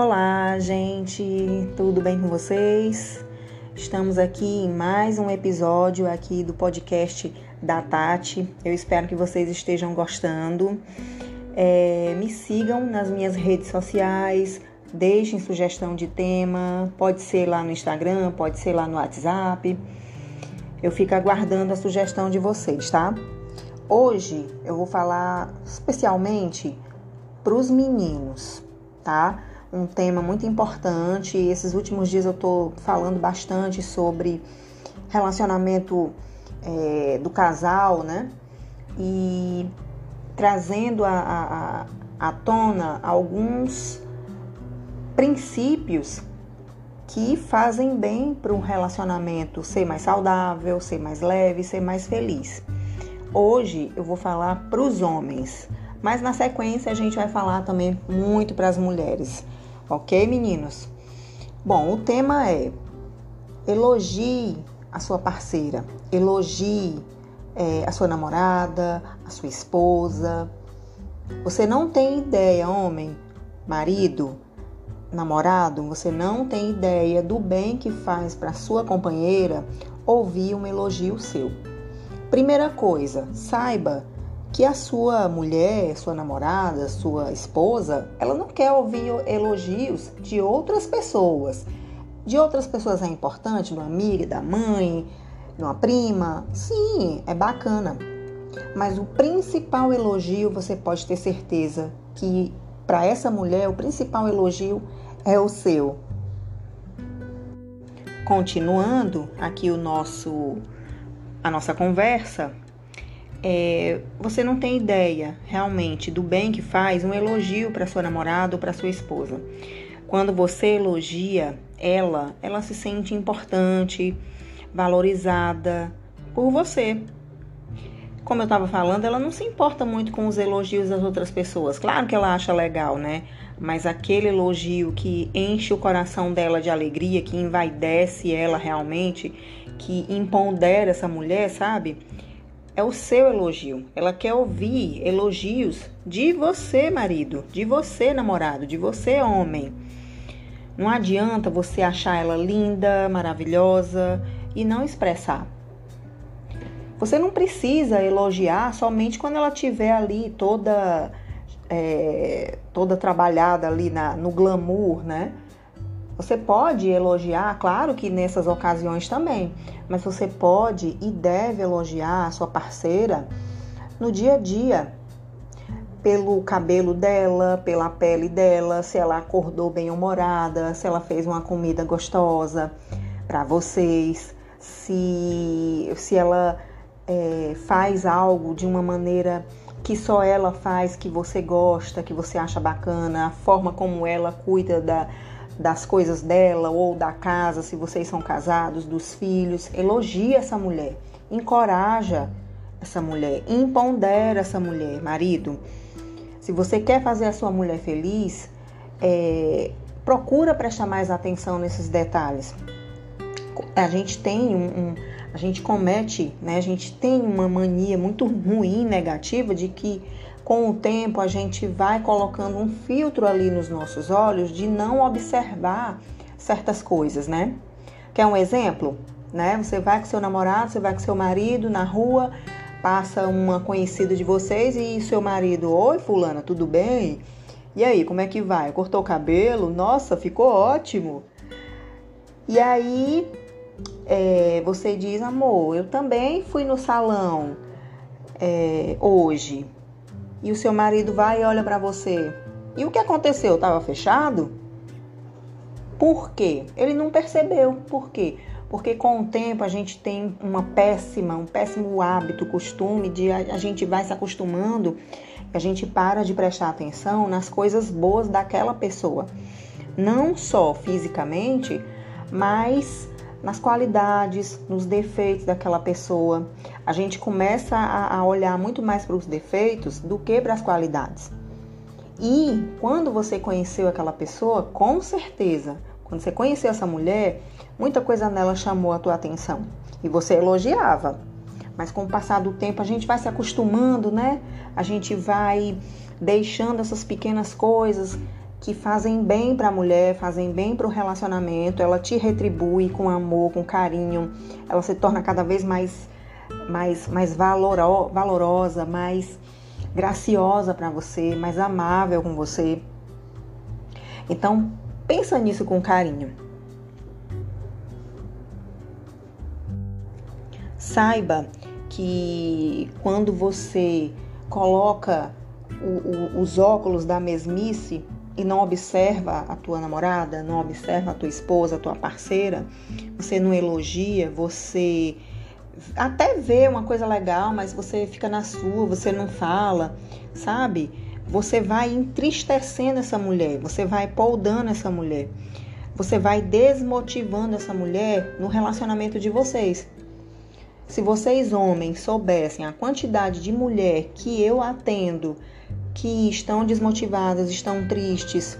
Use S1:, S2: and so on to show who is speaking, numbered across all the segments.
S1: Olá, gente, tudo bem com vocês? Estamos aqui em mais um episódio aqui do podcast da Tati. Eu espero que vocês estejam gostando. É, me sigam nas minhas redes sociais, deixem sugestão de tema, pode ser lá no Instagram, pode ser lá no WhatsApp. Eu fico aguardando a sugestão de vocês, tá? Hoje eu vou falar especialmente para os meninos, tá? Um tema muito importante. Esses últimos dias eu tô falando bastante sobre relacionamento é, do casal, né? E trazendo a tona alguns princípios que fazem bem para um relacionamento ser mais saudável, ser mais leve, ser mais feliz. Hoje eu vou falar para os homens, mas na sequência a gente vai falar também muito para as mulheres, ok, meninos? Bom, o tema é elogie a sua parceira, elogie é, a sua namorada, a sua esposa. Você não tem ideia, homem, marido, namorado, você não tem ideia do bem que faz para sua companheira ouvir um elogio seu. Primeira coisa, saiba que a sua mulher, sua namorada, sua esposa, ela não quer ouvir elogios de outras pessoas. De outras pessoas é importante, de uma amiga, da mãe, de uma prima. Sim, é bacana. Mas o principal elogio, você pode ter certeza que para essa mulher o principal elogio é o seu. Continuando aqui o nosso a nossa conversa, é, você não tem ideia realmente do bem que faz um elogio para sua namorada ou para sua esposa. Quando você elogia ela, ela se sente importante, valorizada por você. Como eu estava falando, ela não se importa muito com os elogios das outras pessoas. Claro que ela acha legal, né? Mas aquele elogio que enche o coração dela de alegria, que envaidece ela realmente, que empodera essa mulher, sabe? É o seu elogio. Ela quer ouvir elogios de você, marido, de você, namorado, de você, homem. Não adianta você achar ela linda, maravilhosa e não expressar. Você não precisa elogiar somente quando ela estiver ali toda é, toda trabalhada ali na, no glamour, né? Você pode elogiar, claro que nessas ocasiões também, mas você pode e deve elogiar a sua parceira no dia a dia, pelo cabelo dela, pela pele dela, se ela acordou bem humorada, se ela fez uma comida gostosa para vocês, se, se ela é, faz algo de uma maneira que só ela faz, que você gosta, que você acha bacana, a forma como ela cuida da, das coisas dela ou da casa, se vocês são casados, dos filhos. Elogia essa mulher, encoraja essa mulher, empodera essa mulher, marido. Se você quer fazer a sua mulher feliz, é, procura prestar mais atenção nesses detalhes. A gente tem um, um a gente comete, né? A gente tem uma mania muito ruim, negativa, de que com o tempo a gente vai colocando um filtro ali nos nossos olhos de não observar certas coisas, né? Quer um exemplo? Né? Você vai com seu namorado, você vai com seu marido na rua, passa uma conhecida de vocês e seu marido, oi fulana, tudo bem? E aí, como é que vai? Cortou o cabelo? Nossa, ficou ótimo. E aí é, você diz, amor, eu também fui no salão é, hoje e o seu marido vai e olha para você. E o que aconteceu? Estava fechado? Por quê? Ele não percebeu. Por quê? Porque com o tempo a gente tem uma péssima, um péssimo hábito, costume de a, a gente vai se acostumando, a gente para de prestar atenção nas coisas boas daquela pessoa. Não só fisicamente, mas nas qualidades, nos defeitos daquela pessoa. A gente começa a, a olhar muito mais para os defeitos do que para as qualidades. E quando você conheceu aquela pessoa, com certeza, quando você conheceu essa mulher, muita coisa nela chamou a tua atenção e você elogiava. Mas com o passar do tempo a gente vai se acostumando, né? A gente vai deixando essas pequenas coisas que fazem bem para a mulher, fazem bem para o relacionamento, ela te retribui com amor, com carinho, ela se torna cada vez mais mais mais valoro, valorosa, mais graciosa para você, mais amável com você. Então, pensa nisso com carinho. Saiba que quando você coloca o, o, os óculos da mesmice e não observa a tua namorada, não observa a tua esposa, a tua parceira, você não elogia, você até vê uma coisa legal, mas você fica na sua, você não fala, sabe? Você vai entristecendo essa mulher, você vai poldando essa mulher, você vai desmotivando essa mulher no relacionamento de vocês. Se vocês, homens, soubessem a quantidade de mulher que eu atendo que estão desmotivadas, estão tristes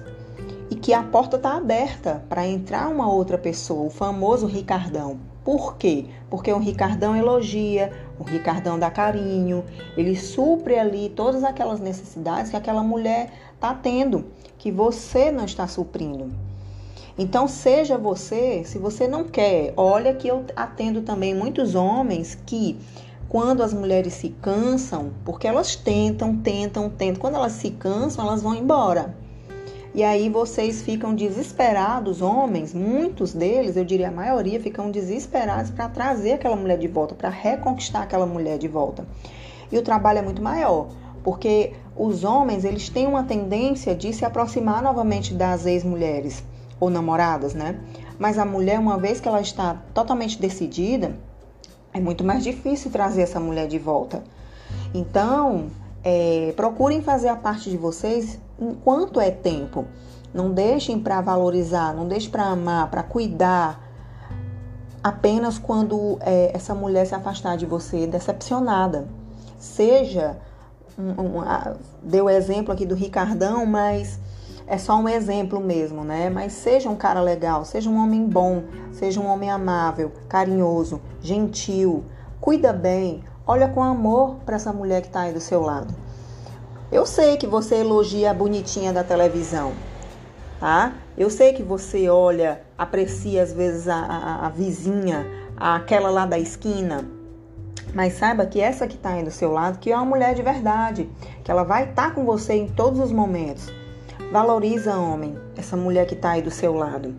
S1: e que a porta está aberta para entrar uma outra pessoa, o famoso Ricardão. Por quê? Porque o Ricardão elogia, o Ricardão dá carinho, ele supre ali todas aquelas necessidades que aquela mulher está tendo, que você não está suprindo. Então, seja você, se você não quer, olha que eu atendo também muitos homens que quando as mulheres se cansam, porque elas tentam, tentam, tentam, quando elas se cansam, elas vão embora. E aí vocês ficam desesperados, homens, muitos deles, eu diria a maioria, ficam desesperados para trazer aquela mulher de volta, para reconquistar aquela mulher de volta. E o trabalho é muito maior, porque os homens, eles têm uma tendência de se aproximar novamente das ex-mulheres ou namoradas, né? Mas a mulher, uma vez que ela está totalmente decidida, é muito mais difícil trazer essa mulher de volta. Então, é, procurem fazer a parte de vocês enquanto é tempo. Não deixem para valorizar, não deixem para amar, para cuidar apenas quando é, essa mulher se afastar de você decepcionada. Seja, um, um, deu o exemplo aqui do Ricardão, mas é só um exemplo mesmo, né? Mas seja um cara legal, seja um homem bom, seja um homem amável, carinhoso, gentil, cuida bem, olha com amor para essa mulher que está aí do seu lado. Eu sei que você elogia a bonitinha da televisão, tá? Eu sei que você olha, aprecia às vezes a, a, a vizinha, aquela lá da esquina, mas saiba que essa que está aí do seu lado, que é uma mulher de verdade, que ela vai estar tá com você em todos os momentos. Valoriza, homem, essa mulher que está aí do seu lado.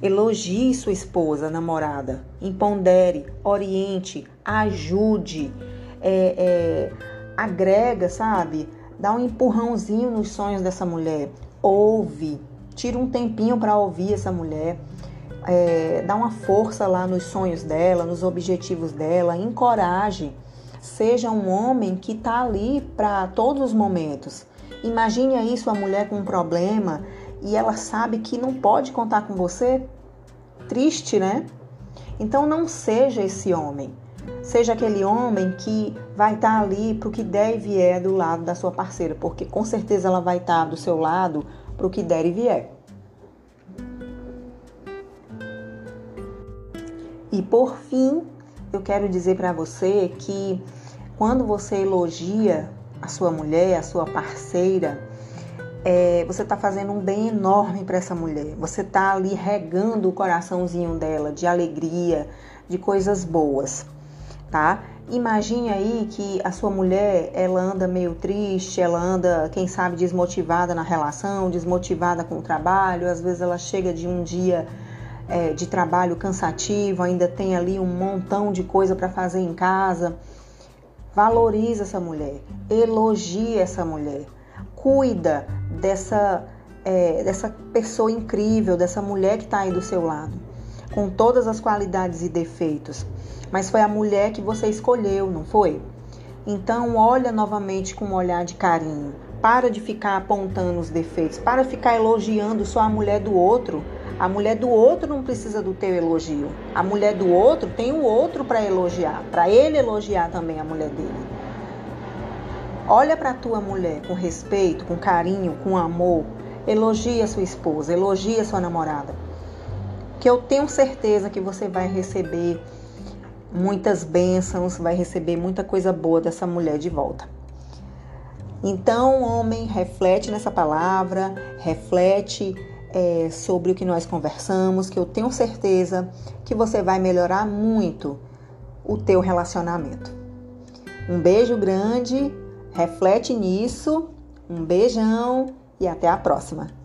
S1: Elogie sua esposa, namorada. Impondere, oriente, ajude, é, é, agrega, sabe? Dá um empurrãozinho nos sonhos dessa mulher. Ouve, tira um tempinho para ouvir essa mulher. É, dá uma força lá nos sonhos dela, nos objetivos dela, encoraje. Seja um homem que está ali para todos os momentos. Imagine aí sua mulher com um problema e ela sabe que não pode contar com você. Triste, né? Então não seja esse homem. Seja aquele homem que vai estar ali para o que der e vier do lado da sua parceira, porque com certeza ela vai estar do seu lado para o que der e vier. E por fim, eu quero dizer para você que quando você elogia a sua mulher, a sua parceira, é, você está fazendo um bem enorme para essa mulher. Você está ali regando o coraçãozinho dela de alegria, de coisas boas, tá? Imagine aí que a sua mulher, ela anda meio triste, ela anda, quem sabe, desmotivada na relação, desmotivada com o trabalho. Às vezes ela chega de um dia é, de trabalho cansativo, ainda tem ali um montão de coisa para fazer em casa. Valoriza essa mulher, elogia essa mulher, cuida dessa, é, dessa pessoa incrível, dessa mulher que está aí do seu lado, com todas as qualidades e defeitos. Mas foi a mulher que você escolheu, não foi? Então olha novamente com um olhar de carinho. Para de ficar apontando os defeitos, para ficar elogiando só a mulher do outro a mulher do outro não precisa do teu elogio. A mulher do outro tem o outro para elogiar, para ele elogiar também a mulher dele. Olha para tua mulher com respeito, com carinho, com amor. Elogia sua esposa, elogia sua namorada. Que eu tenho certeza que você vai receber muitas bênçãos, vai receber muita coisa boa dessa mulher de volta. Então, homem, reflete nessa palavra, reflete é, sobre o que nós conversamos, que eu tenho certeza que você vai melhorar muito o teu relacionamento. Um beijo grande, reflete nisso, um beijão e até a próxima.